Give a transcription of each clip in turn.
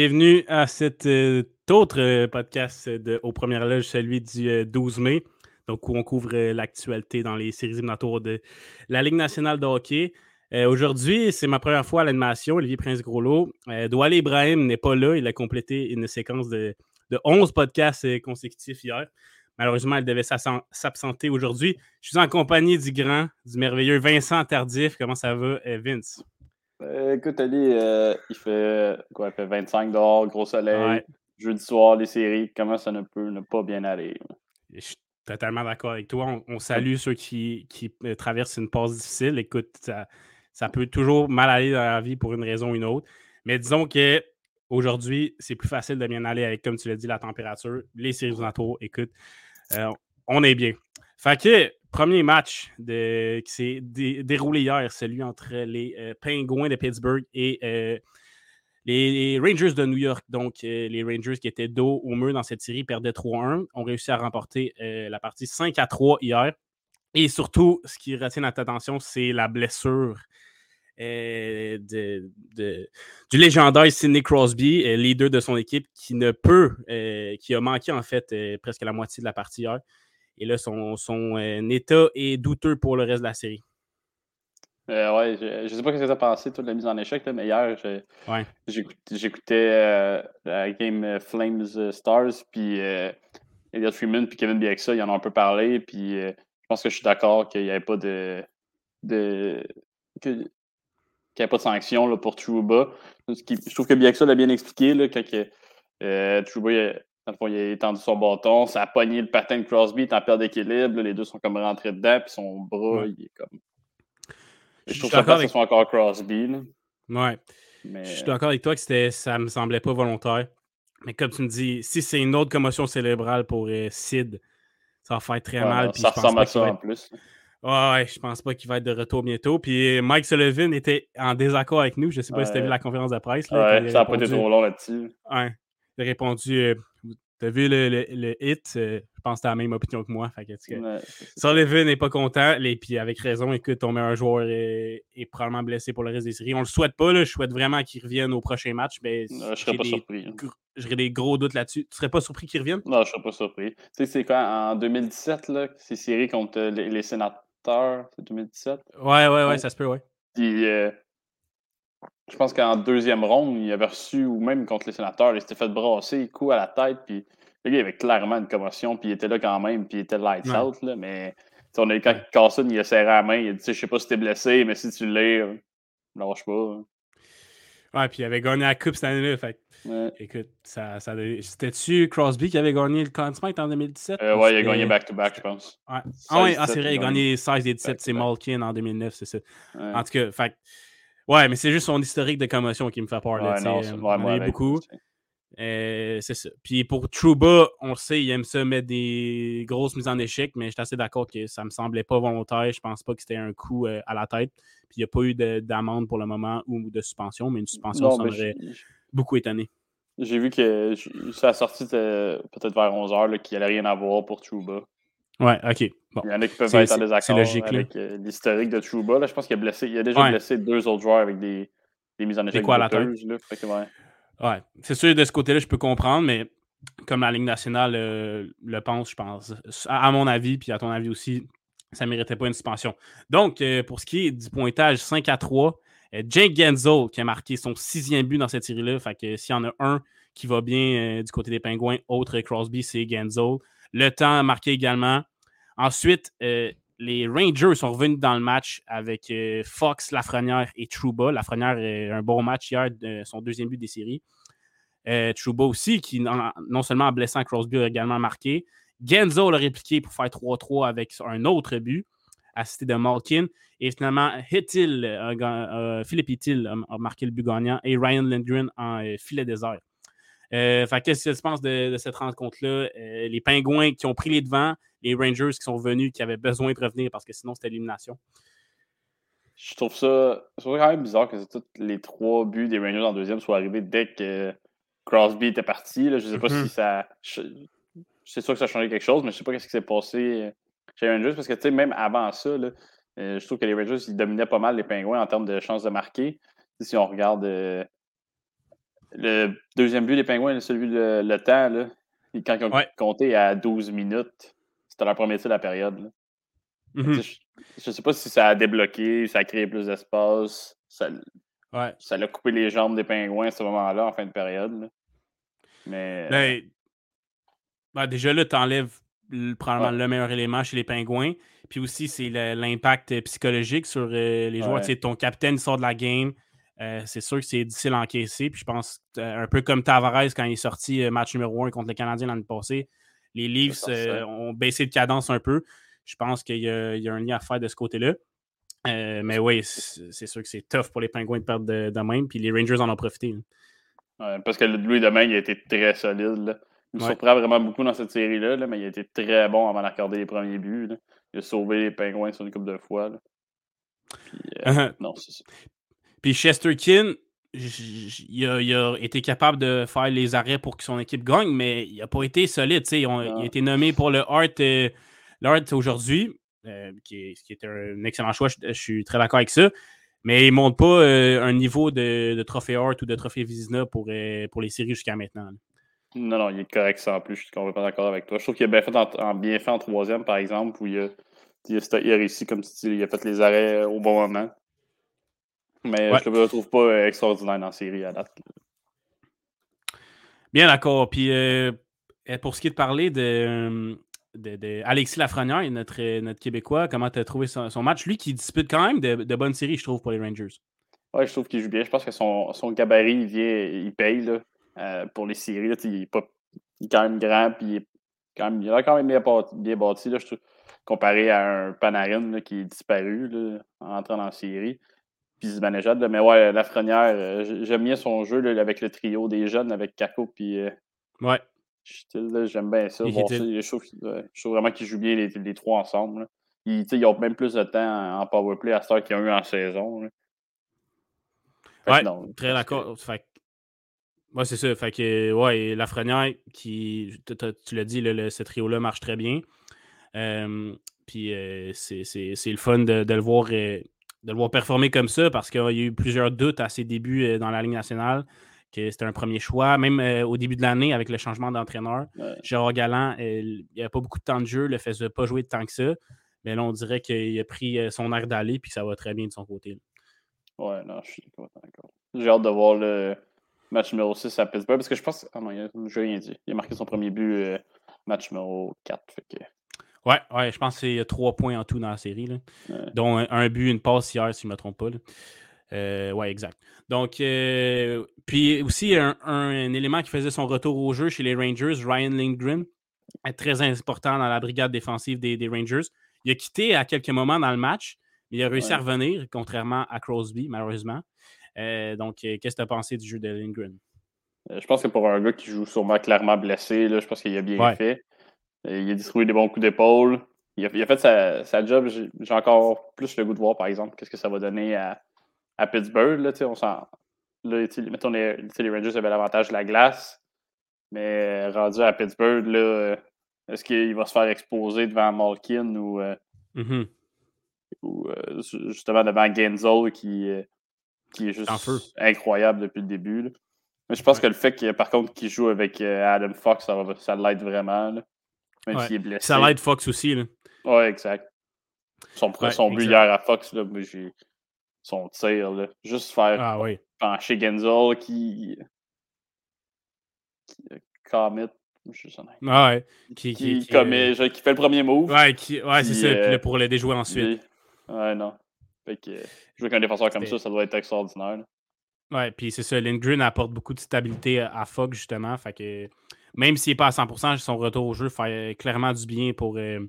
Bienvenue à cet euh, autre euh, podcast de Au Première Loge, celui du 12 euh, mai, donc où on couvre l'actualité dans les séries éliminatoires de la Ligue nationale de hockey. Aujourd'hui, c'est ma première fois à l'animation, Olivier Prince-Groslo. Doual Ibrahim n'est pas là, il a complété une séquence de, de 11 podcasts consécutifs hier. Malheureusement, elle devait s'absenter aujourd'hui. Je suis en compagnie du grand, du merveilleux Vincent Tardif. Comment ça va, Vince? Euh, écoute, Ali, euh, il, fait, quoi, il fait 25 dehors, gros soleil, jeudi soir, les séries. Comment ça ne peut ne pas bien aller? Je suis totalement d'accord avec toi. On, salue ceux qui, qui, euh, traversent une pause difficile. Écoute, ça, ça, peut toujours mal aller dans la vie pour une raison ou une autre. Mais disons que aujourd'hui, c'est plus facile de bien aller avec, comme tu l'as dit, la température, les séries alentours. Écoute, on est bien. Fait que Premier match qui s'est déroulé hier, celui entre les euh, Penguins de Pittsburgh et euh, les, Rangers de New York. Donc, euh, les Rangers qui étaient dos au mur dans cette série perdaient 3-1, ont réussi à remporter la partie 5 3 hier. Et surtout, ce qui retient notre attention, c'est la blessure du légendaire Sidney Crosby, leader de son équipe, qui ne peut, qui a manqué en fait presque la moitié de la partie hier. Et là, son, son euh, état est douteux pour le reste de la série. Euh, ouais, je, ne sais pas ce que as pensé toute la mise en échec, mais hier, j'écoutais euh, la game Flames Stars, puis Elliot Freeman puis Kevin Bieksa, ils en ont un peu parlé, puis je pense que je suis d'accord qu'il n'y avait pas de. de qu'il n'y avait pas de sanction là, pour Trouba. Je trouve que Bieksa l'a bien expliqué là, quand que, Trouba il a étendu son bâton, ça a pogné le patin de Crosby, il en perte d'équilibre. Les deux sont comme rentrés dedans, puis son bras, il est comme. Je, trouve ça que ce soit encore Crosby. Là. Ouais. Je suis d'accord avec toi que ça me semblait pas volontaire. Mais comme tu me dis, si c'est une autre commotion cérébrale pour euh, Sid, ça va faire très mal. ça ressemble à ça en plus. Ouais, je pense pas qu'il va être de retour bientôt. Puis euh, Mike Sullivan était en désaccord avec nous. Je sais pas si tu as vu la conférence de presse. Là, ouais, ça n'a pas été trop long là-dessus. Ouais. Il a répondu euh, T'as vu le, le, hit, euh, je pense que t'as la même opinion que moi. Fait que, Sullivan n'est pas content, et puis avec raison, écoute, ton meilleur joueur est, probablement blessé pour le reste des séries. On le souhaite pas, là, je souhaite vraiment qu'il revienne au prochain match, mais je serais pas surpris. Hein. J'aurais des gros doutes là-dessus. Tu serais pas surpris qu'il revienne? Non, je serais pas surpris. Tu sais, c'est quoi, en 2017, là, c'est série contre les, sénateurs, c'est 2017? Ouais, ouais, ouais, ça se peut, ouais. Puis, euh, je pense qu'en deuxième ronde, il avait reçu, ou même contre les sénateurs, il s'était fait brasser, coup à la tête, puis le gars avait clairement une commotion, puis il était là quand même, puis il était lights out, là, mais on a, quand Carson il a serré la main, il a dit Je sais pas si t'es blessé, mais si tu l'es, euh, lâche pas. Hein. Ouais, puis il avait gagné la Coupe cette année-là. Fait écoute, ça, ça c'était-tu Crosby qui avait gagné le Conn en 2017 euh, Ouais, il a gagné back-to-back, je pense. Ouais. Ah, ouais, ah, c'est vrai, il a gagné 16 et 17, c'est Malkin en 2009, c'est ça. En tout cas, fait Ouais, mais c'est juste son historique de commotion qui me fait peur. Là, non, euh, beaucoup. Euh, c'est ça. Puis pour Trouba, on sait, il aime ça mettre des grosses mises en échec, mais j'étais assez d'accord que ça me semblait pas volontaire. Je pense pas que c'était un coup euh, à la tête. Puis il n'y a pas eu d'amende pour le moment ou de suspension, mais une suspension, ça m'aurait beaucoup étonné. J'ai vu que ça a sorti peut-être vers 11h qu'il n'y allait rien avoir pour Trouba. Ouais, ok. Il y en a qui peuvent être en désaccord logique, avec euh, l'historique de Trouba. je pense qu'il a blessé. Il a déjà blessé deux autres joueurs avec des, des mises en échec. quoi à la tête? ouais. C'est sûr, de ce côté-là, je peux comprendre, mais comme la Ligue nationale euh, le pense, je pense, à, mon avis, puis à ton avis aussi, ça ne méritait pas une suspension. Donc, euh, pour ce qui est du pointage 5 à 3, Jake Genzo qui a marqué son sixième but dans cette série-là. Fait que s'il y en a un qui va bien du côté des Pingouins, autre Crosby, c'est Genzo. Le temps marqué également. Ensuite, euh, les Rangers sont revenus dans le match avec euh, Fox, Lafrenière et Trouba. Lafrenière a un bon match hier, son deuxième but des séries. Euh, Trouba aussi, qui non, seulement en blessant Crosby a également marqué. Genzo l'a répliqué pour faire 3-3 avec un autre but, assisté de Malkin. Et finalement, Hittil, Philippe Hittil a, marqué le but gagnant et Ryan Lindgren en filet désert. Euh, qu'est-ce que tu penses de, cette rencontre-là? Euh, les Pingouins qui ont pris les devants, les Rangers qui sont venus, qui avaient besoin de revenir parce que sinon c'était l'élimination. Je trouve ça quand même bizarre que tous les trois buts des Rangers en deuxième soient arrivés dès que Crosby était parti. Je ne sais pas si mm-hmm. ça. C'est sûr que ça a changé quelque chose, mais je ne sais pas ce qui s'est passé chez les Rangers parce que même avant ça, euh, je trouve que les Rangers ils dominaient pas mal les Pingouins en termes de chances de marquer. Si on regarde Le deuxième but des Pingouins, celui le, le temps, là, quand ils ont compté à 12 minutes, c'était leur premier tir de la période. Mm-hmm. Je ne sais pas si ça a débloqué, ça a créé plus d'espace. Ça, ça a coupé les jambes des pingouins à ce moment-là, en fin de période. Mais. Ben, ben, déjà là, tu enlèves probablement le meilleur élément chez les pingouins. Puis aussi, c'est l'impact psychologique sur euh, les joueurs. Ton capitaine sort de la game. Euh, c'est sûr que c'est difficile à encaisser. Puis je pense, euh, un peu comme Tavares quand il est sorti match numéro 1 contre les Canadiens l'année passée, les Leafs ont baissé de cadence un peu. Je pense qu'il y, a un lien à faire de ce côté-là. Euh, mais oui, c'est sûr que c'est tough pour les Pingouins de perdre de, même, puis les Rangers en ont profité. parce que lui, demain, il a été très solide. Il me surprend vraiment beaucoup dans cette série-là, mais il a été très bon avant d'accorder les premiers buts. Il a sauvé les Pingouins sur une couple de fois. Puis, euh, non, c'est ça. Puis Chesterkin, il a, été capable de faire les arrêts pour que son équipe gagne, mais il n'a pas été solide. Il a été nommé pour le Hart, euh, aujourd'hui, euh, qui, qui, est un excellent choix. Je, suis très d'accord avec ça. Mais il ne montre pas euh, un niveau de, trophée Hart ou de trophée Vizina pour, euh, pour les séries jusqu'à maintenant. Non, non, il est correct ça en plus. Je suis complètement d'accord avec toi. Je trouve qu'il a bien fait en, bien fait en troisième, par exemple, où il a, il a, réussi comme si il a fait les arrêts au bon moment. Mais je ne le trouve pas extraordinaire dans la série à date. Bien d'accord. Puis pour ce qui est de parler de, de, Alexis Lafrenière, notre, notre Québécois. Comment tu as trouvé son, match? Lui qui dispute quand même de, bonnes séries, je trouve, pour les Rangers. Oui, je trouve qu'il joue bien. Je pense que son, son gabarit, il, vient, il paye là, euh, pour les séries. il, est pas, il, est quand même grand, puis il, est quand même, il a quand même bien, bien bâti, là, je trouve, comparé à un Panarin qui est disparu là, en entrant dans la série. Puis Zibanejad, mais ouais, Lafrenière, euh, j'aime bien son jeu là, avec le trio des jeunes, avec Kako, puis. Euh, ouais. J'aime bien ça. je, trouve, vraiment qu'ils jouent bien les, trois ensemble. Ils, ils, ont même plus de temps en powerplay à ce qu'il y a eu en saison. Ouais, très d'accord. Ouais, c'est ça. Fait que, ouais, Lafrenière, qui, tu l'as dit, le, ce trio-là marche très bien. puis euh, c'est le fun de, de le voir, euh, de le voir performer comme ça parce qu'il y a eu plusieurs doutes à ses débuts euh, dans la Ligue nationale que c'était un premier choix. Même euh, au début de l'année, avec le changement d'entraîneur, Gérard Galland, euh, il n'y avait pas beaucoup de temps de jeu, le faisait pas jouer tant que ça. Mais là, on dirait qu'il a pris son air d'aller, puis ça va très bien de son côté. Ouais, non, je suis d'accord. J'ai hâte de voir le match numéro 6 à Pittsburgh, parce que je pense. Ah non, je n'ai rien dit. Il a marqué son premier but, match numéro 4. Fait que... Ouais, ouais, je pense qu'il y a trois points en tout dans la série, là, dont un, but, une passe hier, si je ne me trompe pas. Euh, ouais, exact. Donc, euh, puis aussi, un, élément qui faisait son retour au jeu chez les Rangers, Ryan Lindgren, est très important dans la brigade défensive des, Rangers. Il a quitté à quelques moments dans le match, mais il a réussi à revenir, contrairement à Crosby, malheureusement. Euh, donc, qu'est-ce que tu as pensé du jeu de Lindgren? Je pense que pour un gars qui joue sûrement clairement blessé, là, je pense qu'il a bien fait. Il a distribué des bons coups d'épaule. Il, a, fait sa, sa job. J'ai encore plus le goût de voir, par exemple, qu'est-ce que ça va donner à, à Pittsburgh, là, on s'en. Là, mettons, les, les Rangers avaient l'avantage de la glace, mais rendu à Pittsburgh, là, est-ce qu'il va se faire exposer devant Malkin ou, euh, mm-hmm. ou euh, justement devant Genzo qui, euh, qui est juste incroyable depuis le début? Mais je pense que le fait que, par contre, qu'il joue avec Adam Fox, ça, ça l'aide vraiment. Même s'il est blessé. Ça l'aide Fox aussi. Là. Ouais, exact. Son, son but hier à Fox, là, j'ai son tir. Là. Juste faire ah, oui. pencher Genzel qui. qui commit. Ah ouais. Qui, qui, qui, euh, qui, fait le premier move. Ouais, qui, ouais c'est ça. Euh, pour le déjouer ensuite. ouais, non. Fait que jouer avec un défenseur comme ça, ça doit être extraordinaire. Ouais, puis c'est ça. Lindgren apporte beaucoup de stabilité à Fogg, justement. Fait que même s'il n'est pas à 100%, son retour au jeu fait clairement du bien pour, euh,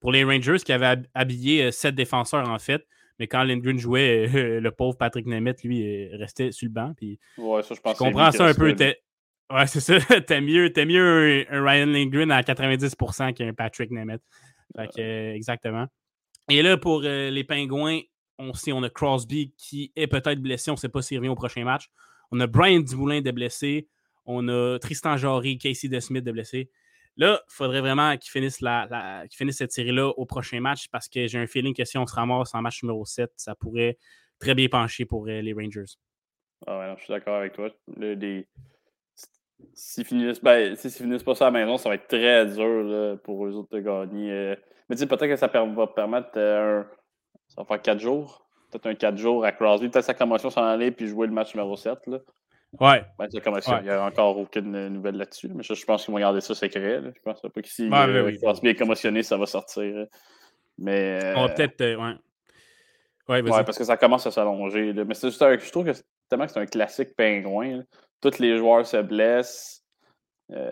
pour les Rangers qui avaient habillé sept défenseurs, en fait. Mais quand Lindgren jouait, le pauvre Patrick Nemeth, lui, restait sur le banc. Puis ouais, ça, je pense je comprends ça un peu. Ouais, c'est ça. T'es mieux, es mieux un, Ryan Lindgren à 90% qu'un Patrick Nemeth. Fait que, exactement. Et là, pour euh, les Pingouins, on sait, on a Crosby qui est peut-être blessé. On ne sait pas s'il revient au prochain match. On a Brian Dumoulin de blessé. On a Tristan Jarry, Casey DeSmith de blessé. Là, il faudrait vraiment qu'ils finissent, la, cette série-là au prochain match parce que j'ai un feeling que si on se ramasse en match numéro 7, ça pourrait très bien pencher pour euh, les Rangers. Ah ouais, je suis d'accord avec toi. S'ils finissent, ben, finissent pas ça à la maison, ça va être très dur pour eux autres de gagner. Euh. Mais peut-être que ça va permettre euh, un... Ça va faire 4 jours. Peut-être un 4 jours à Crosby. Peut-être sa commotion s'en aller puis jouer le match numéro 7. Là. Ouais. Ben, Il n'y a encore aucune nouvelle là-dessus. Mais je, pense qu'ils vont garder ça secret. Je pense pas que si ouais, euh, Crosby est commotionné, ça va sortir. Mais. On va peut-être. ouais. Ouais, ouais, parce que ça commence à s'allonger. Mais c'est juste un, je trouve que tellement que c'est un classique pingouin. Tous les joueurs se blessent. Euh,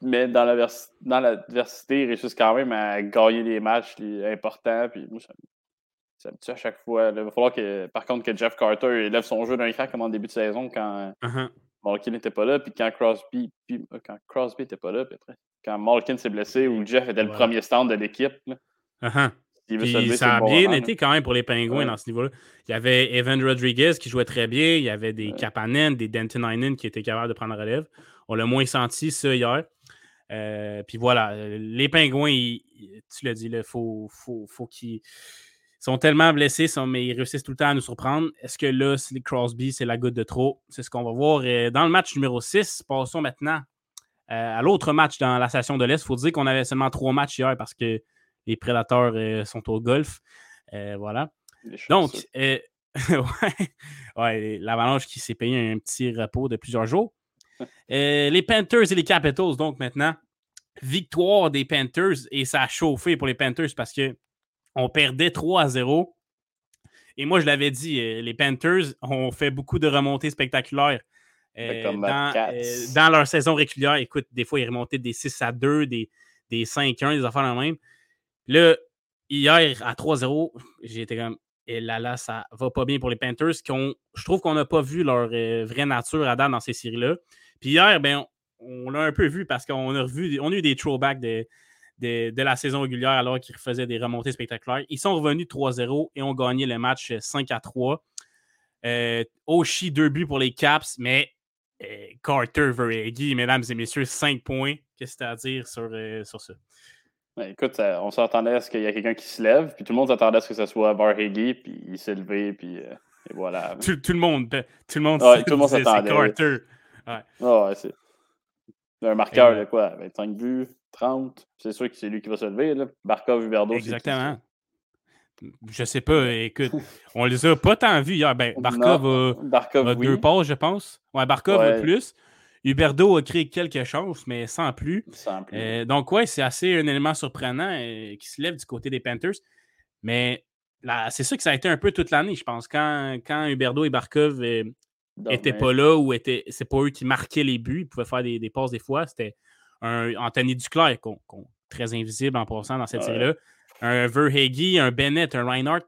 mais dans l'adversité, ils réussissent quand même à gagner des matchs importants. Puis moi, ça, me tue à chaque fois. Il va falloir que, par contre, que Jeff Carter élève son jeu d'un crack comme en début de saison quand uh-huh. Malkin n'était pas là, puis quand Crosby, puis, euh, quand Crosby n'était pas là, puis après, quand Malkin s'est blessé ou Jeff était le premier stand de l'équipe. Uh-huh ça a bien été quand même pour les Pingouins dans ce niveau-là. Il y avait Evan Rodriguez qui jouait très bien. Il y avait des Kapanen, des Denton qui étaient capables de prendre la relève. On l'a moins senti ça hier. Euh, puis voilà, les Pingouins, tu l'as dit, il faut, faut, faut qu'ils sont tellement blessés, mais ils réussissent tout le temps à nous surprendre. Est-ce que là, les Crosby, c'est la goutte de trop? C'est ce qu'on va voir. dans le match numéro 6, passons maintenant euh, à l'autre match dans la station de l'Est. Il faut dire qu'on avait seulement trois matchs hier parce que les prédateurs euh, sont au golf. Euh, voilà. Donc, euh, ouais, l'Avalanche qui s'est payé un petit repos de plusieurs jours. les Panthers et les Capitals, donc maintenant, victoire des Panthers et ça a chauffé pour les Panthers parce que on perdait 3 à 0. Et moi, je l'avais dit, les Panthers ont fait beaucoup de remontées spectaculaires dans, leur saison régulière. Écoute, des fois, ils remontaient des 6 à 2, des, des 5-1, des affaires la même. Là, hier, à 3-0, j'ai été comme, et eh là, là, ça va pas bien pour les Panthers, qui ont, je trouve qu'on n'a pas vu leur euh, vraie nature à date dans ces séries-là. Puis hier, ben, on, l'a un peu vu parce qu'on a, revu, on a eu des throwbacks de, de, la saison régulière alors qu'ils faisaient des remontées spectaculaires. Ils sont revenus 3-0 et ont gagné le match 5 3. Euh, Oshi, deux buts pour les Caps, mais euh, Carter, Verhegi, mesdames et messieurs, 5 points. Qu'est-ce que tu as à dire sur, euh, sur ça? Ben, écoute, on s'attendait à ce qu'il y ait quelqu'un qui se lève, puis tout le monde s'attendait à ce que ce soit Varhegi, puis il s'est levé, puis euh, et voilà. Tout, le monde, tout le monde, ouais, tout le monde s'attendait. C'est Carter. Ouais. ouais, c'est un marqueur de quoi 25 buts, 30. C'est sûr que c'est lui qui va se lever. Là. Barkov, Huberdo. Exactement. Je sais pas, écoute, on les a pas tant vus hier. Ben, Barkov a, Barkov, deux passes, je pense. Ouais, Barkov a plus. Huberdo a créé quelque chose, mais sans plus. Euh, donc, ouais, c'est assez un élément surprenant euh, qui se lève du côté des Panthers. Mais c'est ça que ça a été un peu toute l'année, je pense. Quand, quand Huberdo et Barkov n'étaient euh, pas là ou étaient, c'est pas eux qui marquaient les buts, ils pouvaient faire des, des passes des fois. C'était un Anthony Duclair, très invisible en passant dans cette série-là. Un Verhegi, un Bennett, un Reinhardt.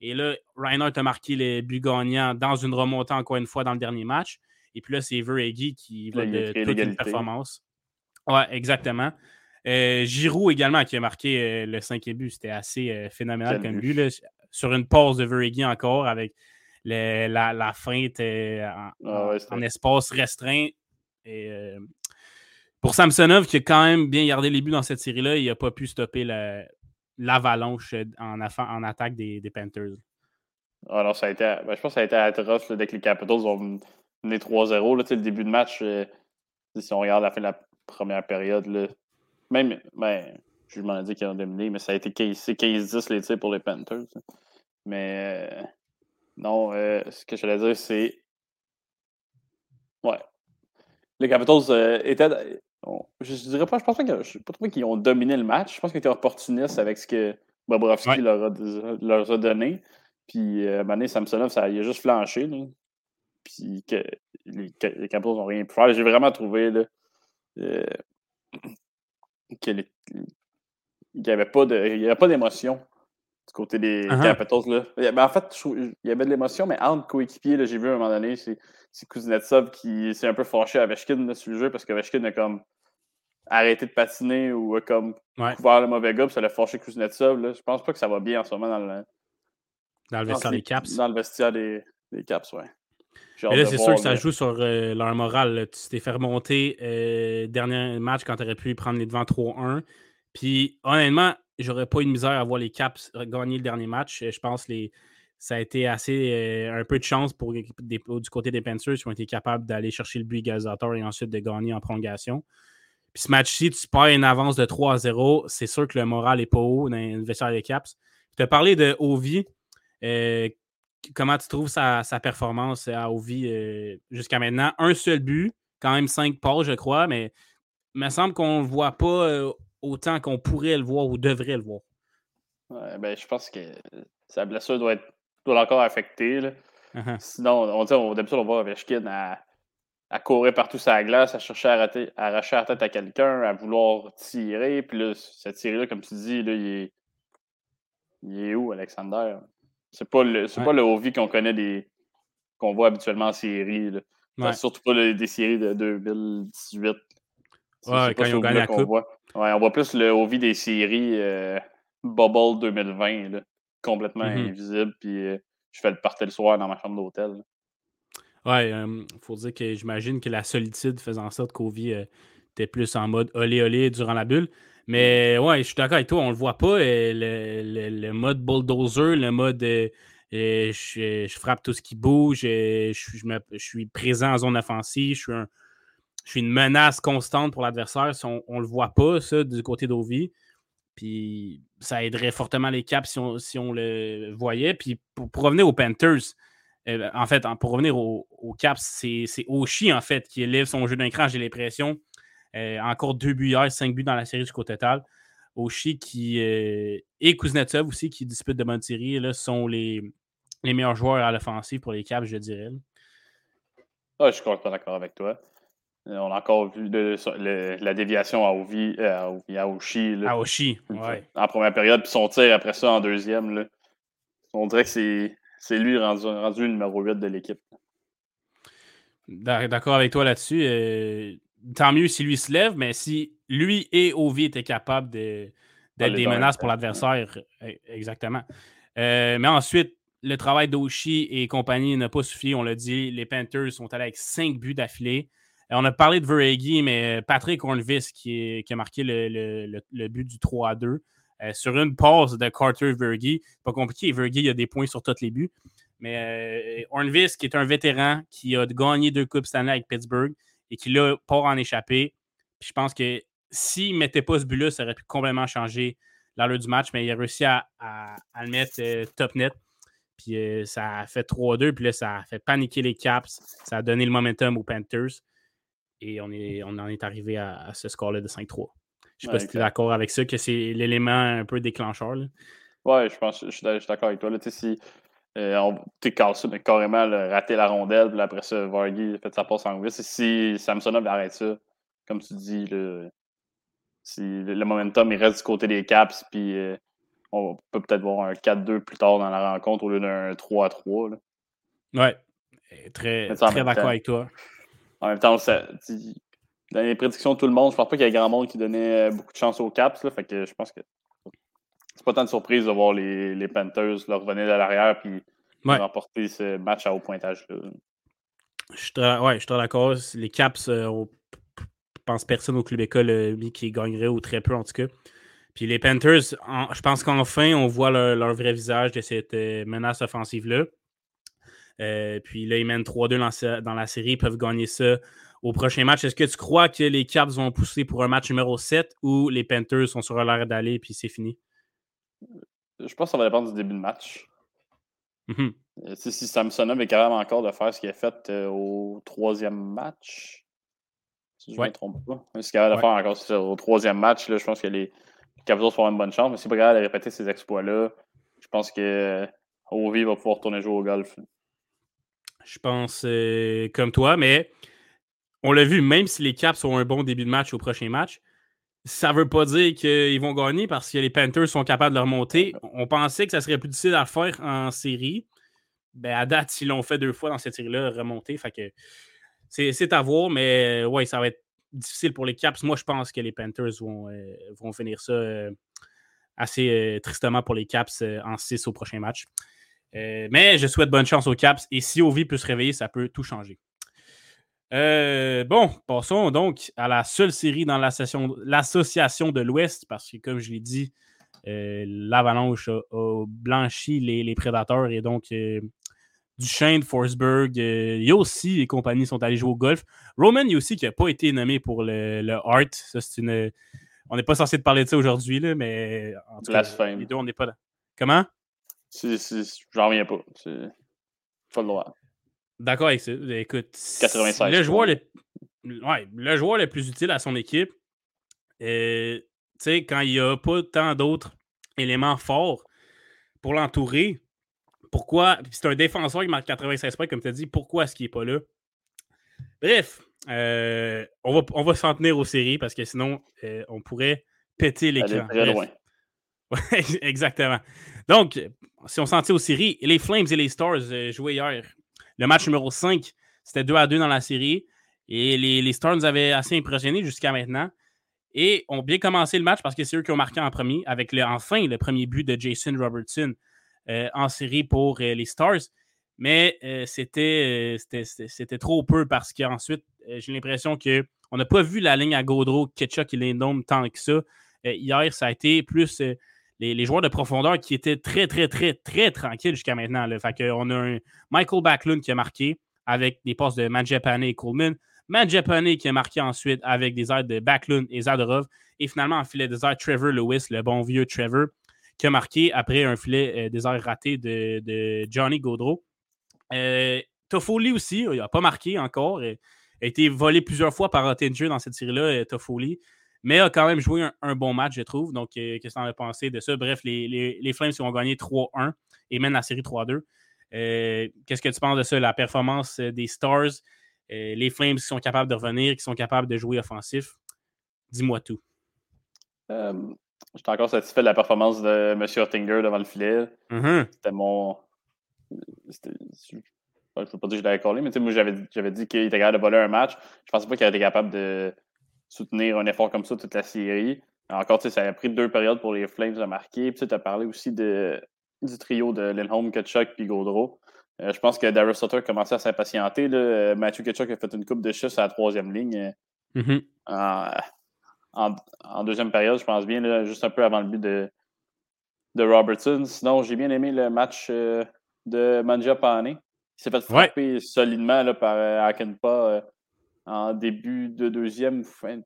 Et là, Reinhardt a marqué les buts gagnants dans une remontée encore une fois dans le dernier match. Et puis là, c'est Verhegi qui va de toute une performance. Ouais, exactement. Euh, Giroud également qui a marqué euh, le cinquième but. C'était assez euh, phénoménal comme but. sur une pause de Verhegi encore avec la, la, feinte ah en, espace restreint. Et, pour Samsonov, qui a quand même bien gardé les buts dans cette série-là, il n'a pas pu stopper l'avalanche en, en, attaque des, Panthers. Alors, ça a été, ben, je pense que ça a été atroce dès que les Capitals ont mené 3-0. Le début de match, euh, si on regarde la fin de la première période, là, même, ben, je m'en dit qu'ils ont dominé, mais ça a été 15-10 les tirs pour les Panthers. Mais euh, non, euh, ce que je voulais dire, c'est. Ouais. Les Capitals étaient. Je, dirais pas, je pense pas qu'ils ont dominé le match. Je pense qu'ils étaient opportunistes avec ce que Bobrovski leur, a, leur, a, donné. Puis, moment donné, Samsonov, ça, il a juste flanché. Là puis que les, les Capitals n'ont rien pu faire. J'ai vraiment trouvé là, euh, qu'il n'y avait pas d'émotion du côté des uh-huh. Capitals. Là. Ben, en fait, il y avait de l'émotion, mais entre coéquipiers, j'ai vu à un moment donné, c'est Kuznetsov qui s'est un peu fâché à Veshkin sur le jeu parce que Veshkin a comme arrêté de patiner ou a comme couvert le mauvais gars, puis ça l'a fâché Kuznetsov. Là. Je pense pas que ça va bien en ce moment dans le, dans le vestiaire des Caps. Dans le vestiaire des, des Caps, ouais. Mais là, c'est sûr que ça joue sur euh, leur morale. Tu t'es fait remonter euh, dernier match quand tu aurais pu prendre les devants 3-1. Puis honnêtement, j'aurais pas eu de misère à voir les Caps gagner le dernier match. Je pense que les, ça a été assez un peu de chance pour du côté des Panthers qui ont été capables d'aller chercher le but égalisateur et ensuite de gagner en prolongation. Puis ce match-ci, tu perds une avance de 3 à 0. C'est sûr que le moral n'est pas haut dans le vestiaire des Caps. Tu as parlé de Ovi. Euh, comment tu trouves sa, performance à Ovi euh, jusqu'à maintenant? Un seul but, quand même 5 pas, je crois, mais il me semble qu'on ne voit pas euh, autant qu'on pourrait le voir ou devrait le voir. Ouais, ben, je pense que sa blessure doit être doit encore affectée. Uh-huh. Sinon, on, on, d'habitude, on voit Ovechkin à à courir partout sur la glace, à chercher à, arracher la tête à quelqu'un, à vouloir tirer. Puis là, ce tir-là, comme tu dis, là, il, est, il est où, Alexander? C'est pas le, c'est pas le OV qu'on connaît des. qu'on voit habituellement en série. Surtout pas des séries de 2018. Ouais, quand ils ont gagné la coupe. Voit. Ouais, on voit plus le OV des séries euh, Bubble 2020, là, complètement mm-hmm. invisible. Puis euh, je fais le party le soir dans ma chambre d'hôtel. Ouais, il faut dire que j'imagine que la solitude faisant en sorte qu'Ovi euh, était plus en mode olé olé durant la bulle. Mais ouais, je suis d'accord avec toi, on le voit pas. Euh, le, mode bulldozer, le mode euh, je, frappe tout ce qui bouge, je, suis présent en zone offensive, je suis, je suis une menace constante pour l'adversaire. on, ne le voit pas, ça, du côté d'Ovi. Puis ça aiderait fortement les caps si on, si on le voyait. Puis pour, revenir aux Panthers, euh, en fait, pour revenir au, Caps, c'est Oshi, en fait, qui élève son jeu d'un cran, j'ai l'impression. Euh, encore deux buts hier, cinq buts dans la série jusqu'au total. Oshi qui, euh, et Kuznetsov aussi, qui disputent de bonnes séries, là, sont les, les meilleurs joueurs à l'offensive pour les Caps, je dirais. Ah, je suis pas d'accord avec toi. On a encore vu la déviation à, Ovi, à, à Oshi. à Oshi, En première période, puis son tir après ça en deuxième. Là. On dirait que c'est lui rendu, numéro 8 de l'équipe. D'accord avec toi là-dessus. Euh, tant mieux si lui se lève, mais si lui et Ovi étaient capables d'être des menaces pour l'adversaire, e, exactement. Euh, mais ensuite, le travail d'Oshi et compagnie n'a pas suffi. On l'a dit, les Panthers sont allés avec 5 buts d'affilée. Euh, on a parlé de Veregi, mais Patrick Hornvis qui, a marqué le, but du 3 à 2. Euh, sur une pause de Carter Vergi. Pas compliqué, Vergi a des points sur tous les buts. Mais euh, qui est un vétéran qui a gagné deux Coupes Stanley avec Pittsburgh et qui l'a pas en échappé. je pense que s'il ne mettait pas ce but-là, ça aurait pu complètement changer l'allure du match, mais il a réussi à, le mettre top net. Puis ça a fait 3-2, puis là, ça a fait paniquer les Caps. Ça a donné le momentum aux Panthers. Et on, est, on en est arrivé à, à ce score-là de 5-3. Je ne sais pas si tu es d'accord avec ça, que c'est l'élément un peu déclencheur. Oui, je pense je suis d'accord avec toi. Là, si euh, on mais carrément raté la rondelle, puis après ça, Vargy a fait sa passe en 8. Si Samsonov arrête ça, comme tu dis, le, si le momentum il reste du côté des Caps, puis euh, on peut peut-être voir un 4-2 plus tard dans la rencontre au lieu d'un 3-3. Oui, très, très d'accord avec toi. En même temps, ça, dans les prédictions de tout le monde, je pense pas qu'il y ait grand monde qui donnait euh, beaucoup de chance aux Caps. Là, fait que je pense que c'est pas tant de surprise de voir les, les Panthers leur revenir de l'arrière et remporter ce match à haut pointage. Là. Je suis très, d'accord. Les Caps, euh, pense personne au club école euh, qui gagnerait ou très peu en tout cas. Puis les Panthers, je pense qu'enfin, on voit leur, vrai visage de cette menace offensive-là. Puis là, ils mènent 3-2 dans, la série, ils peuvent gagner ça au prochain match. Est-ce que tu crois que les Caps vont pousser pour un match numéro 7 ou les Panthers sont sur l'air d'aller puis c'est fini? Je pense que ça va dépendre du début de match. Mm-hmm. Euh, si Samsonov est capable encore de faire ce qu'il a fait euh, au troisième match, si je ne me trompe pas, ce qu'il a de faire encore au troisième match, là, je pense que les, Caps vont avoir une bonne chance. Mais si pas capable de répéter ces exploits-là, je pense que euh, Ovi va pouvoir tourner jouer au golf. Je pense comme toi, mais on l'a vu, même si les Caps ont un bon début de match au prochain match, ça ne veut pas dire qu'ils vont gagner parce que les Panthers sont capables de remonter. On pensait que ça serait plus difficile à faire en série. Ben, à date, ils l'ont fait deux fois dans cette série-là, remonter. C'est à voir, mais ouais, ça va être difficile pour les Caps. Moi, je pense que les Panthers vont, euh, finir ça euh, assez euh, tristement pour les Caps en 6 au prochain match. Mais je souhaite bonne chance aux Caps et si Ovi peut se réveiller, ça peut tout changer. Euh, bon, passons donc à la seule série dans l'association de l'Ouest, parce que comme je l'ai dit, l'Avalanche a, blanchi les, les, prédateurs et donc Duchesne, Forsberg, il aussi, les compagnies sont allés jouer au golf. Roman aussi qui n'a pas été nommé pour le, le Art. Ça, c'est une. On n'est pas censé parler de ça aujourd'hui, mais en tout cas, les deux, on n'est pas là. Comment? J'en reviens pas. Pas le droit. D'accord avec ça. Écoute, 85, le joueur, le... Ouais, le joueur le plus utile à son équipe, euh, quand il n'y a pas tant d'autres éléments forts pour l'entourer, pourquoi. C'est un défenseur qui marque 96 points, comme tu as dit, pourquoi est-ce qu'il n'est pas là? Bref, euh, on va, on va s'en tenir aux séries parce que sinon, euh, on pourrait péter l'écran. Exactement. Donc, si on s'en tient aux séries, les Flames et les Stars euh, jouaient hier. Le match numéro 5, c'était 2 à 2 dans la série. Et les, les Stars nous avaient assez impressionnés jusqu'à maintenant. Et ont bien commencé le match parce que c'est eux qui ont marqué en premier, avec le, enfin le premier but de Jason Robertson en série pour les Stars. Mais c'était, c'était trop peu parce qu'ensuite, j'ai l'impression qu'on n'a pas vu la ligne à Gaudreau, Ketchuk et Lindom tant que ça. hier, ça a été plus les, joueurs de profondeur qui étaient très, très, très, très tranquilles jusqu'à maintenant. Là. Fait on a un Michael Backlund qui a marqué avec des passes de Manjapane et Coleman. Manjapane qui a marqué ensuite avec des aides de Backlund et Zadorov. Et finalement, en filet des airs, Trevor Lewis, le bon vieux Trevor, qui a marqué après un filet des airs raté de, Johnny Gaudreau. Euh, Toffoli aussi, il n'a pas marqué encore. Il a été volé plusieurs fois par Ottinger dans cette série-là, euh, Toffoli. Mais a quand même joué un, bon match, je trouve. Donc, euh, qu'est-ce que tu en as pensé de ça? Bref, les, les, les Flames ont gagné 3-1 et mènent la série 3-2. qu'est-ce que tu penses de ça? La performance des Stars, les Flames qui sont capables de revenir, qui sont capables de jouer offensif? Dis-moi tout. J'étais encore satisfait de la performance de M. Ottinger devant le filet. Mm-hmm. C'était mon je ne peux pas dire que je l'avais collé, mais moi, j'avais dit qu'il était capable de voler un match. Je pensais pas qu'il était capable de soutenir un effort comme ça toute la série. Encore, ça a pris deux périodes pour les Flames de marquer. tu as parlé aussi de, du trio de Lindholm, Kutchuk et Gaudreau. Euh, je pense que Darius Sutter commençait à s'impatienter. Euh, Matthew Kutchuk a fait une coupe de chute à la troisième ligne. Mm-hmm. en, deuxième période, je pense bien, juste un peu avant le but de, de Robertson. Sinon, j'ai bien aimé le match euh, de Manja Pane. Il s'est fait frapper solidement là, par euh, Akenpa euh, en début de deuxième fin.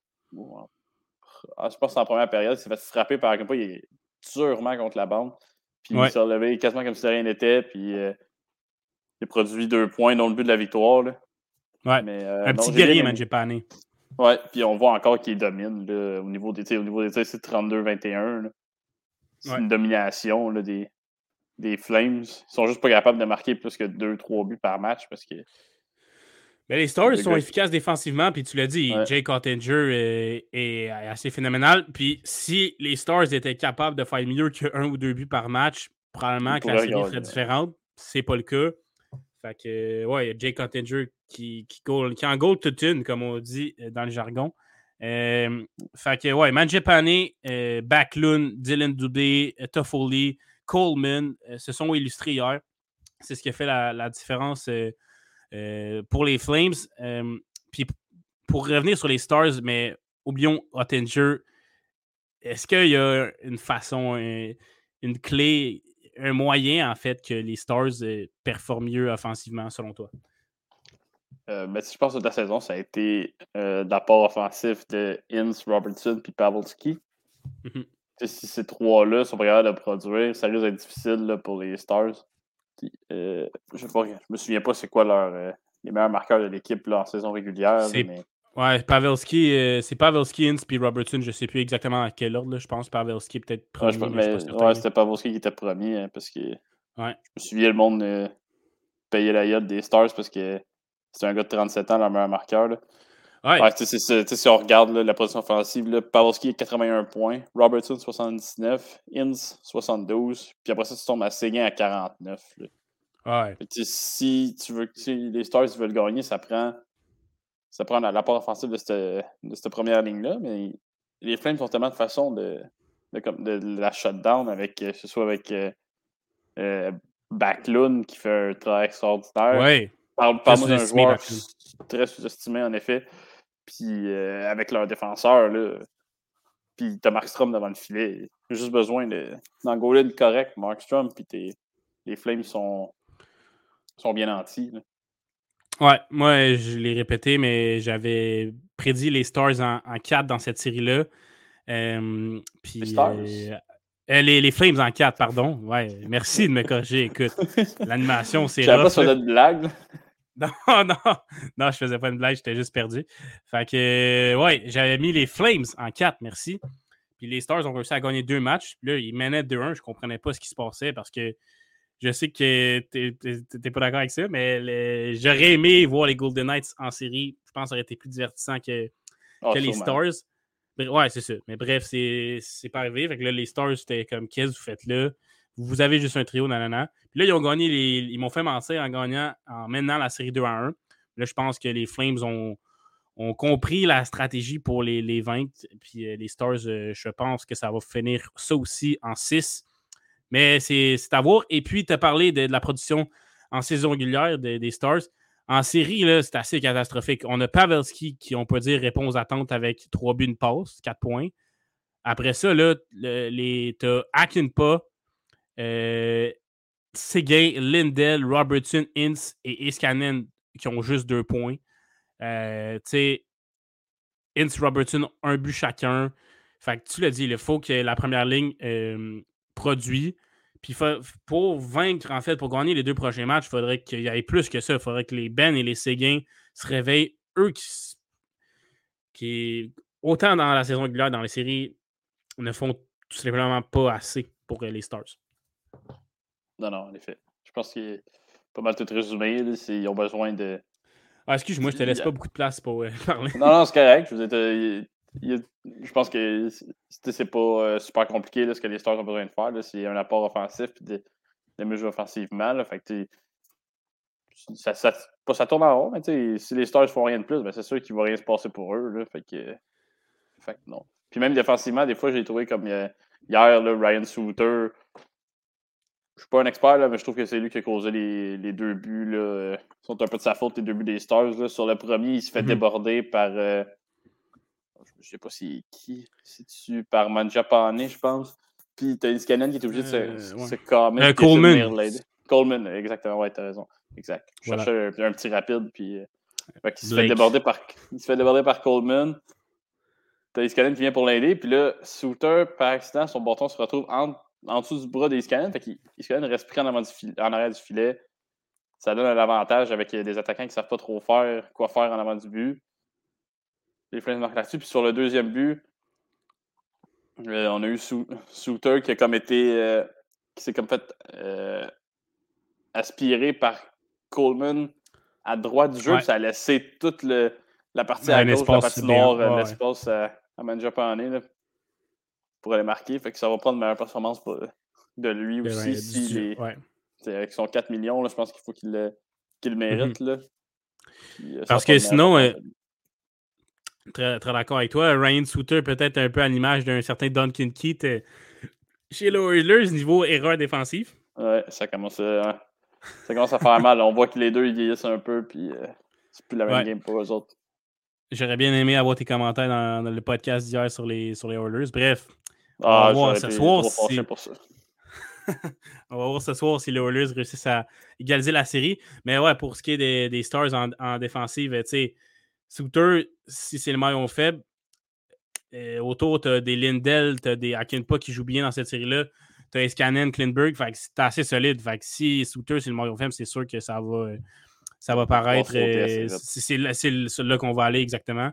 Ah, je pense en première période, il s'est fait frapper par Akenpa. Il est durement contre la bande. Puis il s'est relevé quasiment comme si rien n'était. Puis euh, il a produit deux points, dont le but de la victoire. Là. Ouais. Mais, un petit guerrier, Pane. Ouais, puis on voit encore qu'il domine au niveau des au niveau des c'est 32-21. C'est une domination là, des, des Flames. Ils sont juste pas capables de marquer plus que 2-3 buts par match parce que. Mais les Stars sont efficaces défensivement, puis tu l'as dit, Jake Ottinger est, assez phénoménal. Puis si les Stars étaient capables de faire mieux qu'un ou deux buts par match, probablement que la série serait différente. C'est pas le cas. Fait que, ouais, Jake Ottinger qui, qui, qui en goal toute une, comme on dit euh, dans le jargon. Euh, fait que, ouais, Manjepane, euh, Backlund, Dylan Dubé, Toffoli, Coleman euh, se sont illustrés hier. C'est ce qui a fait la, différence pour les Flames. puis pour revenir sur les Stars, mais oublions Ottinger, est-ce qu'il y a une façon, une clé, un moyen en fait que les Stars performent mieux offensivement selon toi? Ben, si je pense que la saison, ça a été l'apport offensif de Ince, Robertson puis Pavelski. Mm-hmm si ces trois-là sont pas capables de produire, ça risque d'être difficile pour les Stars. Euh, je ne me souviens pas c'est quoi leur, euh, les meilleurs marqueurs de l'équipe en saison régulière. mais... Ouais, Pavelski, euh, c'est Pavelski, Ince puis Robertson, je ne sais plus exactement à quel ordre. je pense Pavelski peut-être premier. Ouais, c'était Pavelski qui était premier hein, parce que ouais. je me souviens le monde payer la yacht des Stars parce que c'est un gars de 37 ans, leur meilleur marqueur. Là. Ouais. si on regarde la position offensive, là, Pavelski est 81 points, Robertson 79, Inns 72, puis après ça, tu tombes à Séguin à 49. Ouais. si tu veux que les Stars veulent gagner, ça prend ça prend l'apport offensif de cette, de cette première ligne-là, mais les Flames ont tellement de façons de, de, de, la shutdown avec que ce soit avec euh, euh, Backlund qui fait un travail extraordinaire. Ouais. Parle-moi d'un joueur très sous-estimé, en effet. Puis euh, avec leur défenseur, là, puis t'as Markstrom devant le filet. juste besoin d'un goal correct, Markstrom, puis les Flames sont, sont bien nantis. Ouais, moi, je l'ai répété, mais j'avais prédit les Stars en, en 4 dans cette série-là. Euh, les Stars? Euh, les, Flames en 4, pardon. Ouais, merci de me corriger. Écoute, l'animation, c'est. Je pas sur notre blague. Non, non, non, je faisais pas une blague, j'étais juste perdu. Fait que, ouais, j'avais mis les Flames en 4, merci. Puis les Stars ont réussi à gagner deux matchs. Puis là, ils menaient 2-1. Je comprenais pas ce qui se passait parce que je sais que tu n'es pas d'accord avec ça, mais j'aurais aimé voir les Golden Knights en série. Je pense que ça aurait été plus divertissant que, ah, les Stars. Ouais, c'est ça. Mais bref, c'est pas arrivé. Fait que là, les Stars, c'était comme qu'est-ce que vous faites là? Vous avez juste un trio, nanana. Puis là, ils ont gagné les. Ils m'ont fait mentir en gagnant, en menant la série 2 à 1. Là, je pense que les Flames ont, ont compris la stratégie pour les, les vaincre. Puis euh, les Stars, euh, je pense que ça va finir ça aussi en 6. Mais c'est à voir. Et puis, tu as parlé de, la production en saison régulière des Stars. En série, c'est assez catastrophique. On a Pavelski qui, on peut dire, répond aux attentes avec 3 buts, une passe, 4 points. Après ça, là, tu as Akinpa, euh, Seguin, Lindell, Robertson, Ince et Iskanen qui ont juste 2 points. Euh, Ince, Robertson, un but chacun. Fait que tu l'as dit, il faut que la première ligne euh, produit. Puis pour vaincre, en fait, pour gagner les deux prochains matchs, il faudrait qu'il y ait plus que ça. Il faudrait que les Ben et les Séguins se réveillent, eux qui, qui, autant dans la saison régulière, dans les séries, ne font tout simplement pas assez pour les Stars. Non, non, en effet. Je pense qu'il est pas mal tout résumé. ils ont besoin de. Ah, excuse-moi, je te laisse pas beaucoup de place pour euh, parler. Non, non, c'est correct. Je vous je pense que c'est pas euh, super compliqué ce que les Stars ont besoin de faire. C'est un apport offensif et des, des mesures offensivement. Là, fait ça, ça, ça, tourne en rond, mais si les Stars font rien de plus, ben c'est sûr qu'il va rien se passer pour eux. Là, fait, que, fait non. Puis même défensivement, des fois, j'ai trouvé comme hier, là, Ryan Souter. Je suis pas un expert, là, mais je trouve que c'est lui qui a causé les, les deux buts. Là. Ils sont un peu de sa faute, les deux buts des Stars. Là. Sur le premier, il se fait mm-hmm. déborder par. Euh, je sais pas si qui, c'est tu par Manjapane, je pense. Puis t'as Iskanen qui est obligé de se, euh, se calmer. Euh, Coleman. Coleman, exactement, ouais, t'as raison. Exact. Je cherchais un, petit rapide, puis euh, il, se fait déborder par, il se fait déborder par Coleman. T'as Iskanen qui vient pour l'aider, puis là, Souter, par accident, son bâton se retrouve en, en dessous du bras d'Iskanen, fait qu'Iskanen reste pris en, avant du filet, en arrière du filet. Ça donne un avantage avec des attaquants qui ne savent pas trop faire quoi faire en avant du but les Flames marquent là-dessus. Puis sur le deuxième but, euh, on a eu Souter qui a comme été. Euh, qui s'est comme fait euh, aspiré par Coleman à droite du jeu. Ça a laissé toute le, la partie à gauche, la partie nord, l'espace à, à Manjapane pour aller marquer. Fait que ça va prendre une meilleure performance de lui aussi. Si Avec son 4 millions, là, je pense qu'il faut qu'il le, le, mérite. Mm-hmm. là. Parce que sinon, Très, très d'accord avec toi. Ryan Souter, peut-être un peu à l'image d'un certain Duncan Keith euh, chez les Oilers, niveau erreur défensive. Ouais, ça commence à, ça commence à faire mal. On voit que les deux ils vieillissent un peu, puis euh, c'est plus la même game pour eux autres. J'aurais bien aimé avoir tes commentaires dans, le podcast d'hier sur les, sur les Oilers. Bref, on va ah, voir ce soir si... on va voir ce soir si les Oilers réussissent à égaliser la série. Mais ouais, pour ce qui est des, des Stars en, en défensive, tu sais, Souter, si c'est le maillon faible, euh, autour, tu as des Lindell, tu as des Akinpa qui jouent bien dans cette série-là. Tu as Escanen, Klinberg. c'est assez solide. Fait que si Souter, c'est le maillon faible, c'est sûr que ça va, ça va paraître. Euh, c'est là qu'on va aller exactement.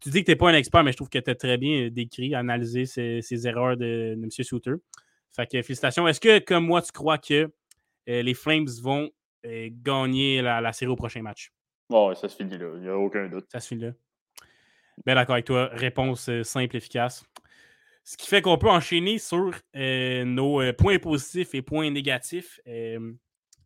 tu dis que tu n'es pas un expert, mais je trouve que tu as très bien décrit, analysé ces, erreurs de, M. Souter. Fait que félicitations. Est-ce que, comme moi, tu crois que euh, les Flames vont gagner la, la série au prochain match? Bon, ça se finit là, il n'y a aucun doute. Ça se finit là. Bien d'accord avec toi. Réponse euh, simple, efficace. Ce qui fait qu'on peut enchaîner sur euh, nos euh, points positifs et points négatifs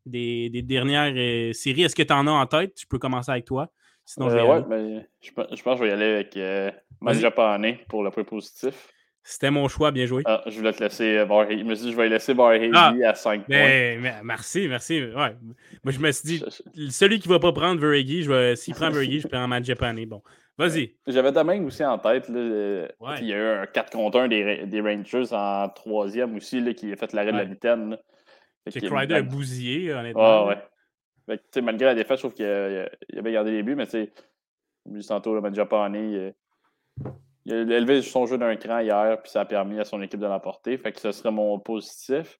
des, dernières séries. Est-ce que tu en as en tête? Je peux commencer avec toi. Sinon, je, ouais, ben, je, pense que je vais y aller avec euh, Japonais pour le point positif. C'était mon choix, bien joué. Ah, je voulais te laisser voir. Je me suis dit, je vais laisser Barry ah, à 5 ben, points. merci, merci. Ouais. Moi, je me suis dit, celui qui ne va pas prendre Veregi, s'il prend Veregi, je prends Japonais. Bon. Vas-y. J'avais Domingue aussi en tête. Il y a eu un 4 contre 1 des, des Rangers en troisième aussi, là, qui a fait l'arrêt de la mitaine. J'ai Crider a bousillé, honnêtement. ouais. malgré la défaite, je trouve qu'il avait gardé les buts, mais tu sais, tantôt, le Japonais, il a élevé son jeu d'un cran hier, puis ça a permis à son équipe de l'emporter. Fait que ce serait mon positif.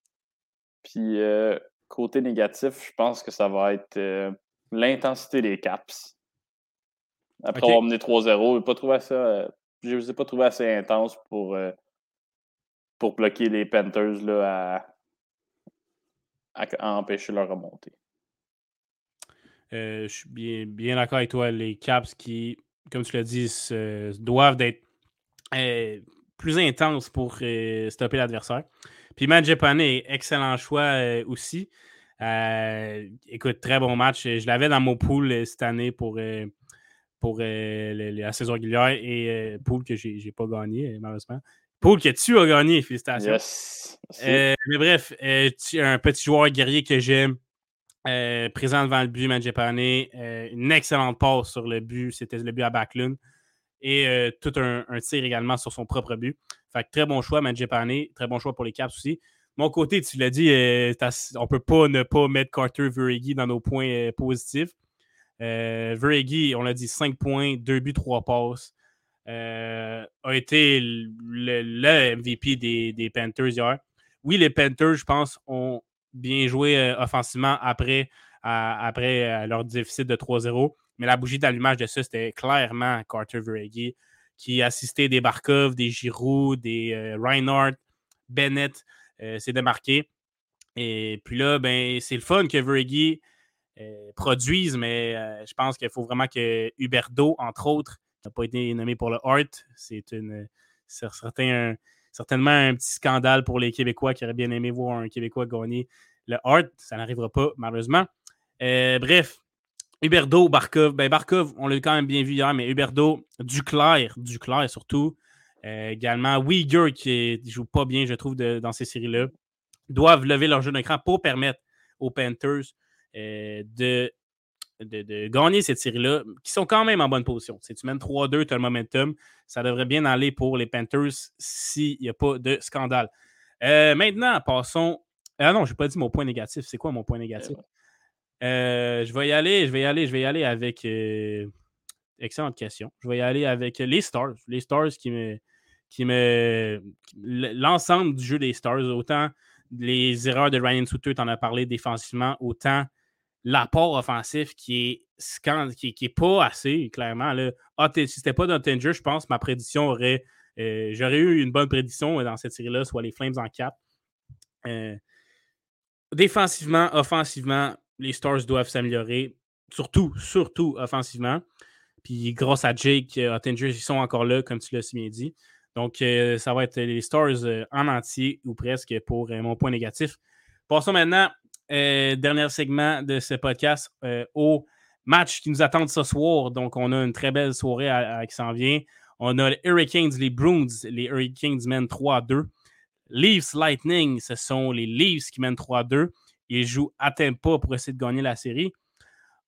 Puis euh, côté négatif, je pense que ça va être euh, l'intensité des Caps. Après avoir mené 3-0, pas trouvé ça. Euh, je ne les ai pas trouvé assez intense pour, pour bloquer les Panthers là, à, empêcher leur remontée. je suis bien, d'accord avec toi. Les Caps qui, comme tu l'as dit, doivent être plus intenses pour stopper l'adversaire. Puis Matt Japonais, excellent choix euh, aussi. Euh, écoute, très bon match. Je l'avais dans mon pool euh, cette année pour, pour la saison régulière et pool que je n'ai pas gagné, malheureusement. Pool que tu as gagné, félicitations. mais bref, un petit joueur guerrier que j'aime. présent devant le but, Japonais. une excellente passe sur le but. C'était le but à Backlund. Et tout un, un, tir également sur son propre but. Fait très bon choix, Manjepane. Très bon choix pour les Caps aussi. Mon côté, tu l'as dit, euh, on ne peut pas ne pas mettre Carter Veregi dans nos points euh, positifs. Euh, on l'a dit, 5 points, 2 buts, 3 passes. Euh, a été le, MVP des, Panthers hier. Oui, les Panthers, je pense, ont bien joué offensivement après, après leur déficit de 3-0. Mais la bougie d'allumage de ça, c'était clairement Carter Veregi qui assistait des Barkov, des Giroud, des euh, Reinhardt, Bennett euh, s'est démarqué. Et puis là, ben, c'est le fun que Veregi euh, produise, mais je pense qu'il faut vraiment que Huberdo, entre autres, n'a pas été nommé pour le Hart. C'est certainement un petit scandale pour les Québécois qui auraient bien aimé voir un Québécois gagner le Hart. Ça n'arrivera pas, malheureusement. bref, Huberdo, Barkov. Ben Barkov, on l'a quand même bien vu hier, mais Huberdo, Duclair, Duclair surtout. Euh, également, Uyghur qui ne joue pas bien, je trouve, dans ces séries-là, doivent lever leur jeu d'écran pour permettre aux Panthers euh, de, de, gagner cette série-là, qui sont quand même en bonne position. Si tu mènes 3-2, tu as le momentum. Ça devrait bien aller pour les Panthers s'il n'y a pas de scandale. Euh, maintenant, passons. Ah non, je n'ai pas dit mon point négatif. C'est quoi mon point négatif? Euh, je vais y aller, je vais y aller, je vais y aller avec. Euh, excellente question. Je vais y aller avec les Stars. Les Stars qui me. Qui me L'ensemble du jeu des Stars, autant les erreurs de Ryan Sutter, tu en as parlé défensivement, autant l'apport offensif qui est, qui, qui est pas assez, clairement. Là. Ah, si c'était pas Tinger, je pense ma prédiction aurait. Euh, j'aurais eu une bonne prédiction dans cette série-là, soit les Flames en 4. défensivement, offensivement, les Stars doivent s'améliorer, surtout, surtout offensivement. Puis grâce à Jake euh, Ottinger, ils sont encore là, comme tu l'as si bien dit. Donc, euh, ça va être les Stars euh, en entier ou presque pour mon point négatif. Passons maintenant, dernier segment de ce podcast, au match qui nous attend ce soir. Donc, on a une très belle soirée qui s'en vient. On a les Hurricanes, les Bruins. Les Hurricanes mènent 3 2. Leafs Lightning, ce sont les Leafs qui mènent 3 2. Il joue à pas pour essayer de gagner la série.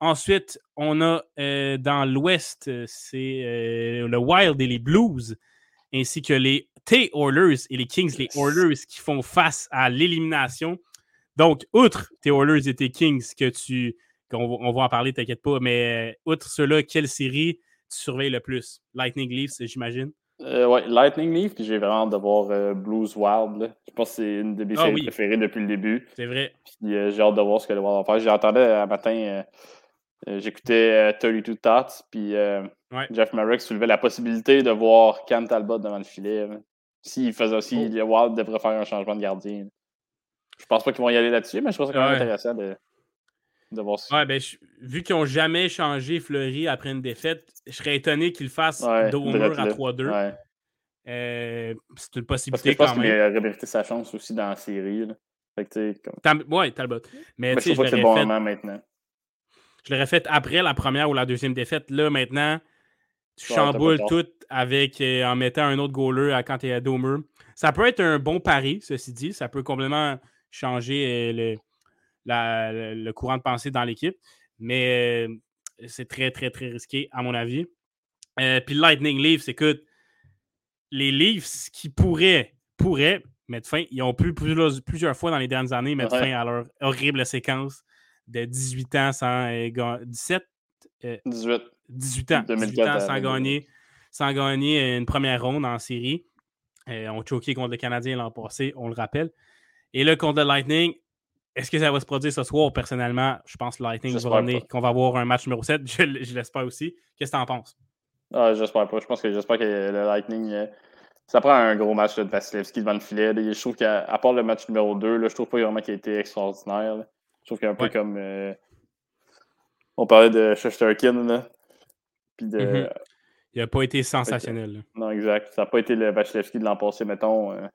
Ensuite, on a euh, dans l'Ouest, euh, c'est euh, le Wild et les Blues, ainsi que les T-Oilers et les Kings, les Oilers qui font face à l'élimination. Donc, outre T-Oilers et tes Kings, que tu, on va en parler, t'inquiète pas, mais outre cela, quelle série tu surveilles le plus? Lightning Leafs, j'imagine? Euh, ouais, Lightning Leaf, puis j'ai vraiment hâte de voir euh, Blues Wild. Je pense que c'est une de mes ah séries préférées depuis le début. C'est vrai. Puis euh, j'ai hâte de voir ce qu'elle va faire. J'entendais un matin, j'écoutais 32 Tots, puis Jeff Merrick soulevait la possibilité de voir Cam Talbot devant le filet. S'il faisait aussi, oh. Wild devrait faire un changement de gardien. Je pense pas qu'ils vont y aller là-dessus, mais je pense que c'est quand même intéressant de, de voir ça. Ouais, ben, vu qu'ils n'ont jamais changé Fleury après une défaite, je serais étonné qu'ils fassent ouais, dos mur à 3-2. Euh, c'est une possibilité Parce que je pense qu'il a révérité sa chance aussi dans la série. Là. Fait que, comme... Ouais, Talbot. Mais, Mais je trouve que c'est le bon fait... moment maintenant. Je l'aurais fait après la première ou la deuxième défaite. Là, maintenant, tu chamboules tout avec, euh, en mettant un autre goaler quand tu es à dos mur. Ça peut être un bon pari, ceci dit. Ça peut complètement changer euh, le, le courant de pensée dans l'équipe. Mais euh, c'est très, très, très risqué, à mon avis. Euh, puis Lightning Leafs, écoute, les Leafs qui pourraient, pourraient mettre fin, ils ont pu plusieurs, fois dans les dernières années mettre fin à leur horrible séquence de 18 ans sans 17 18. 18 ans, 18 ans sans gagner, sans gagner une première ronde en série. Euh, on choqué contre le Canadien l'an passé, on le rappelle. Et là, contre le Lightning, est-ce que ça va se produire ce soir? Personnellement, je pense que Lightning va qu'on va avoir un match numéro 7. Je, l'espère aussi. Qu'est-ce que tu en penses? Ah, j'espère pas. Je pense que j'espère que le Lightning. Euh, ça prend un gros match de Vasilevski devant le filet. Je trouve qu'à part le match numéro 2, là, je trouve pas vraiment qu'il a été extraordinaire. Je trouve qu'il est un peu comme. Euh, on parlait de Shesterkin. Puis de. Mm-hmm. Il n'a pas été sensationnel. Non, exact. Ça n'a pas été le Vasilevski de l'an passé, mettons, euh,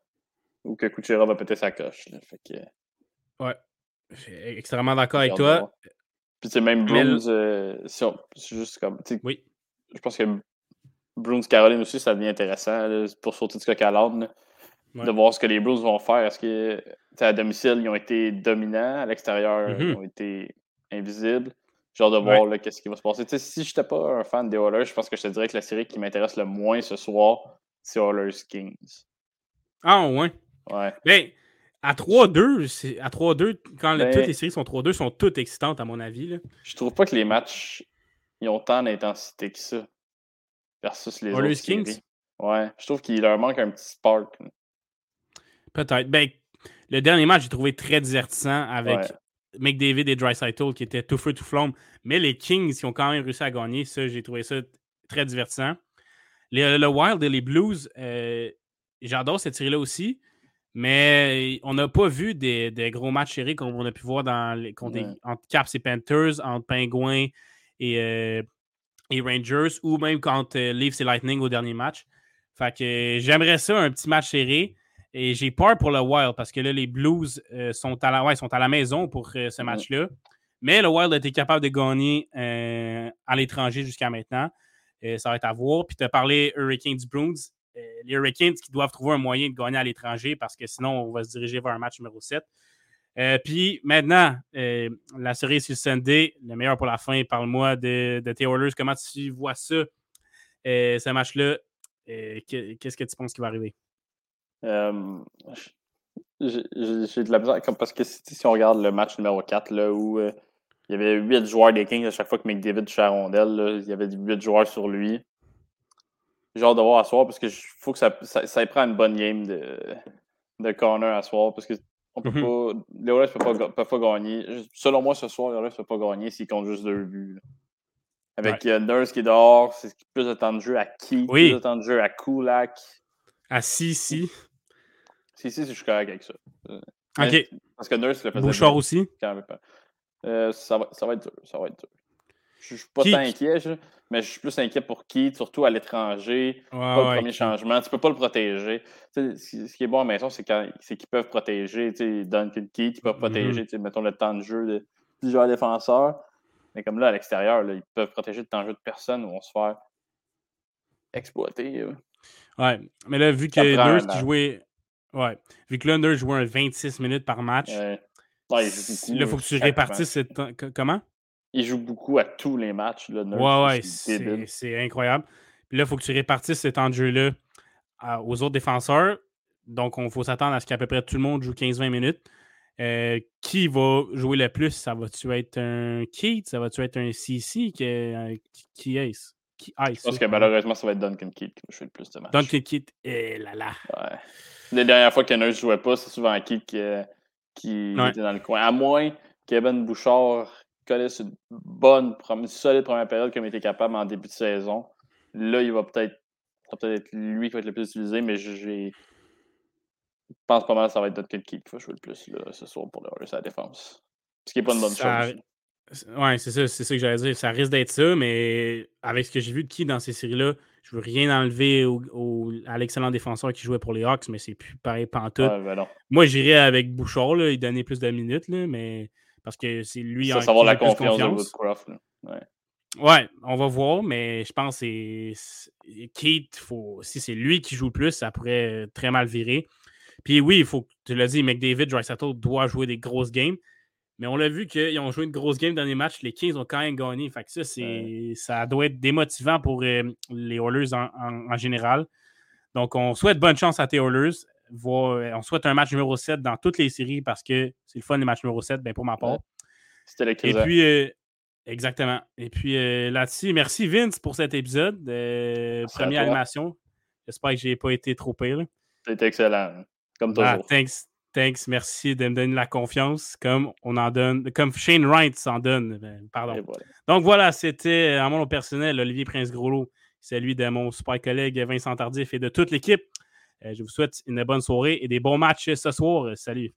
ou que Kucherov a pété sa coche. Fait que... Ouais. Je suis extrêmement d'accord avec toi. Puis c'est même Bruins, euh, c'est juste comme. Oui. Je pense que Bruins Caroline aussi, ça devient intéressant pour sauter du coq à. De voir ce que les Bruins vont faire. Est-ce que à domicile, ils ont été dominants, à l'extérieur, ils mm-hmm. ont été invisibles? Genre de voir qu'est-ce qui va se passer. si je n'étais pas un fan des Oilers, je pense que je te dirais que la série qui m'intéresse le moins ce soir, c'est Oilers Kings. Ah ouais. Ouais. Ben, à 3-2, à 3-2, quand ben toutes les séries sont 3-2, sont toutes excitantes à mon avis. Là. Je trouve pas que les matchs ils ont tant d'intensité que ça. Versus les Oilers Kings? Ouais. Je trouve qu'il leur manque un petit spark. Peut-être. Ben, le dernier match, j'ai trouvé très divertissant avec McDavid et Dreisaitl qui étaient tout feu, tout flamme. Mais les Kings qui ont quand même réussi à gagner, ça, j'ai trouvé ça très divertissant. le Wild et les Blues, euh, j'adore cette série-là aussi. Mais on n'a pas vu des, gros matchs serrés comme on a pu voir dans les, entre Caps et Panthers, entre Penguins et, euh, et Rangers, ou même contre euh, Leafs et Lightning au dernier match. Fait que j'aimerais ça, un petit match serré. Et j'ai peur pour le Wild parce que là, les Blues euh, sont, à la, sont à la maison pour ce match-là. Mais le Wild a été capable de gagner à l'étranger jusqu'à maintenant. ça va être à voir. Puis tu as parlé Hurricanes Bruins. Les Hurricanes qui doivent trouver un moyen de gagner à l'étranger parce que sinon, on va se diriger vers un match numéro 7. puis maintenant, la série sur Sunday, le meilleur pour la fin, parle-moi de, de Oilers. Comment tu vois ça, ce match-là? Qu'est-ce que tu penses qui va arriver? Euh, j'ai de la misère, parce que si, on regarde le match numéro 4, là, où euh, il y avait 8 joueurs des Kings à chaque fois que McDavid touchait la rondelle, il y avait 8 joueurs sur lui. J'ai hâte de voir à soir parce que faut que ça, ça, prend une bonne game de, de corner à soir parce que on peut mm-hmm. pas, les Oilers ne peuvent, pas gagner. Selon moi, ce soir, les Oilers ne peuvent pas gagner s'ils comptent juste deux buts. Avec ouais. Nurse qui est dehors, c'est plus de temps de jeu à qui, plus de temps de jeu à Kulak. À Sissi. Si, si, je suis correct avec ça. Euh, OK. Parce que Nurse le faisait. Bouchard aussi? Euh, ça, va, ça va être dur. Ça va être dur. Je ne suis pas tant inquiet, mais je suis plus inquiet pour Keith, surtout à l'étranger. pas le premier changement. Tu ne peux pas le protéger. ce qui est bon à maison, c'est qu'ils peuvent protéger Duncan Keith, ils peuvent protéger, mm-hmm. mettons, le temps de jeu de plusieurs défenseurs. Mais comme là, à l'extérieur, ils peuvent protéger le temps de jeu de personne ou on se faire exploiter. Ouais, mais là, vu que qui jouait. Ouais, vu que jouait un 26 minutes par match. Ouais. là, il faut que tu répartisses. Comment? Il joue beaucoup à tous les matchs. Là, ouais, ouais, c'est incroyable. Puis là, il faut que tu répartisses ce temps de jeu-là aux autres défenseurs. Donc, on faut s'attendre à ce qu'à peu près tout le monde joue 15-20 minutes. Euh, qui va jouer le plus? Ça va-tu être un Keith? Ça va-tu être un CC? Qui, est, qui est-ce? Qui Je pense que malheureusement, ça va être Duncan Keith qui va jouer le plus de matchs. Duncan Keith, eh là là. Ouais. Les dernières fois qu'un ne jouait pas, c'est souvent Keith qui, qui était dans le coin. À moins Kevin Bouchard connaisse une bonne, une solide première période comme il était capable en début de saison. Là, il va peut-être peut être lui qui va être le plus utilisé, mais j'ai. Je pense pas mal que ça va être Duncan Keith qui va jouer le plus là, ce soir pour le, sa défense. Ce qui n'est pas une bonne chose. Ouais, c'est ça, c'est ça que j'allais dire. Ça risque d'être ça, mais avec ce que j'ai vu de qui dans ces séries-là, je veux rien enlever au, à l'excellent défenseur qui jouait pour les Hawks, mais c'est plus pareil pantoute. Ouais, ben Moi, j'irais avec Bouchard, là, il donnait plus de minutes, là, mais parce que c'est lui Ça, ça va la confiance, de Woodcroft. Ouais. ouais. on va voir, mais je pense que c'est Keith, faut... si c'est lui qui joue le plus, ça pourrait très mal virer. Puis oui, il faut, tu l'as dit, McDavid, Dreisaitl doit jouer des grosses games. Mais on l'a vu qu'ils ont joué une grosse game dans les matchs. Les Kings ont quand même gagné. Fait que ça, ça doit être démotivant pour euh, les Oilers en, général. Donc, on souhaite bonne chance à tes Oilers. Euh, on souhaite un match numéro 7 dans toutes les séries parce que c'est le fun, les matchs numéro 7, ben, pour ma part. C'était Et puis, euh, exactement. Et puis là-dessus, merci Vince pour cet épisode. première animation. J'espère que je n'ai pas été trop pire. C'était excellent. Comme ah, toujours. thanks. Thanks, merci de me donner la confiance, comme on en donne, comme Shane Wright s'en donne. Ben, pardon. Donc voilà, c'était à mon personnel, Olivier Prince-Groslo, celui de mon super collègue Vincent Tardif et de toute l'équipe. Euh, je vous souhaite une bonne soirée et des bons matchs ce soir. Salut.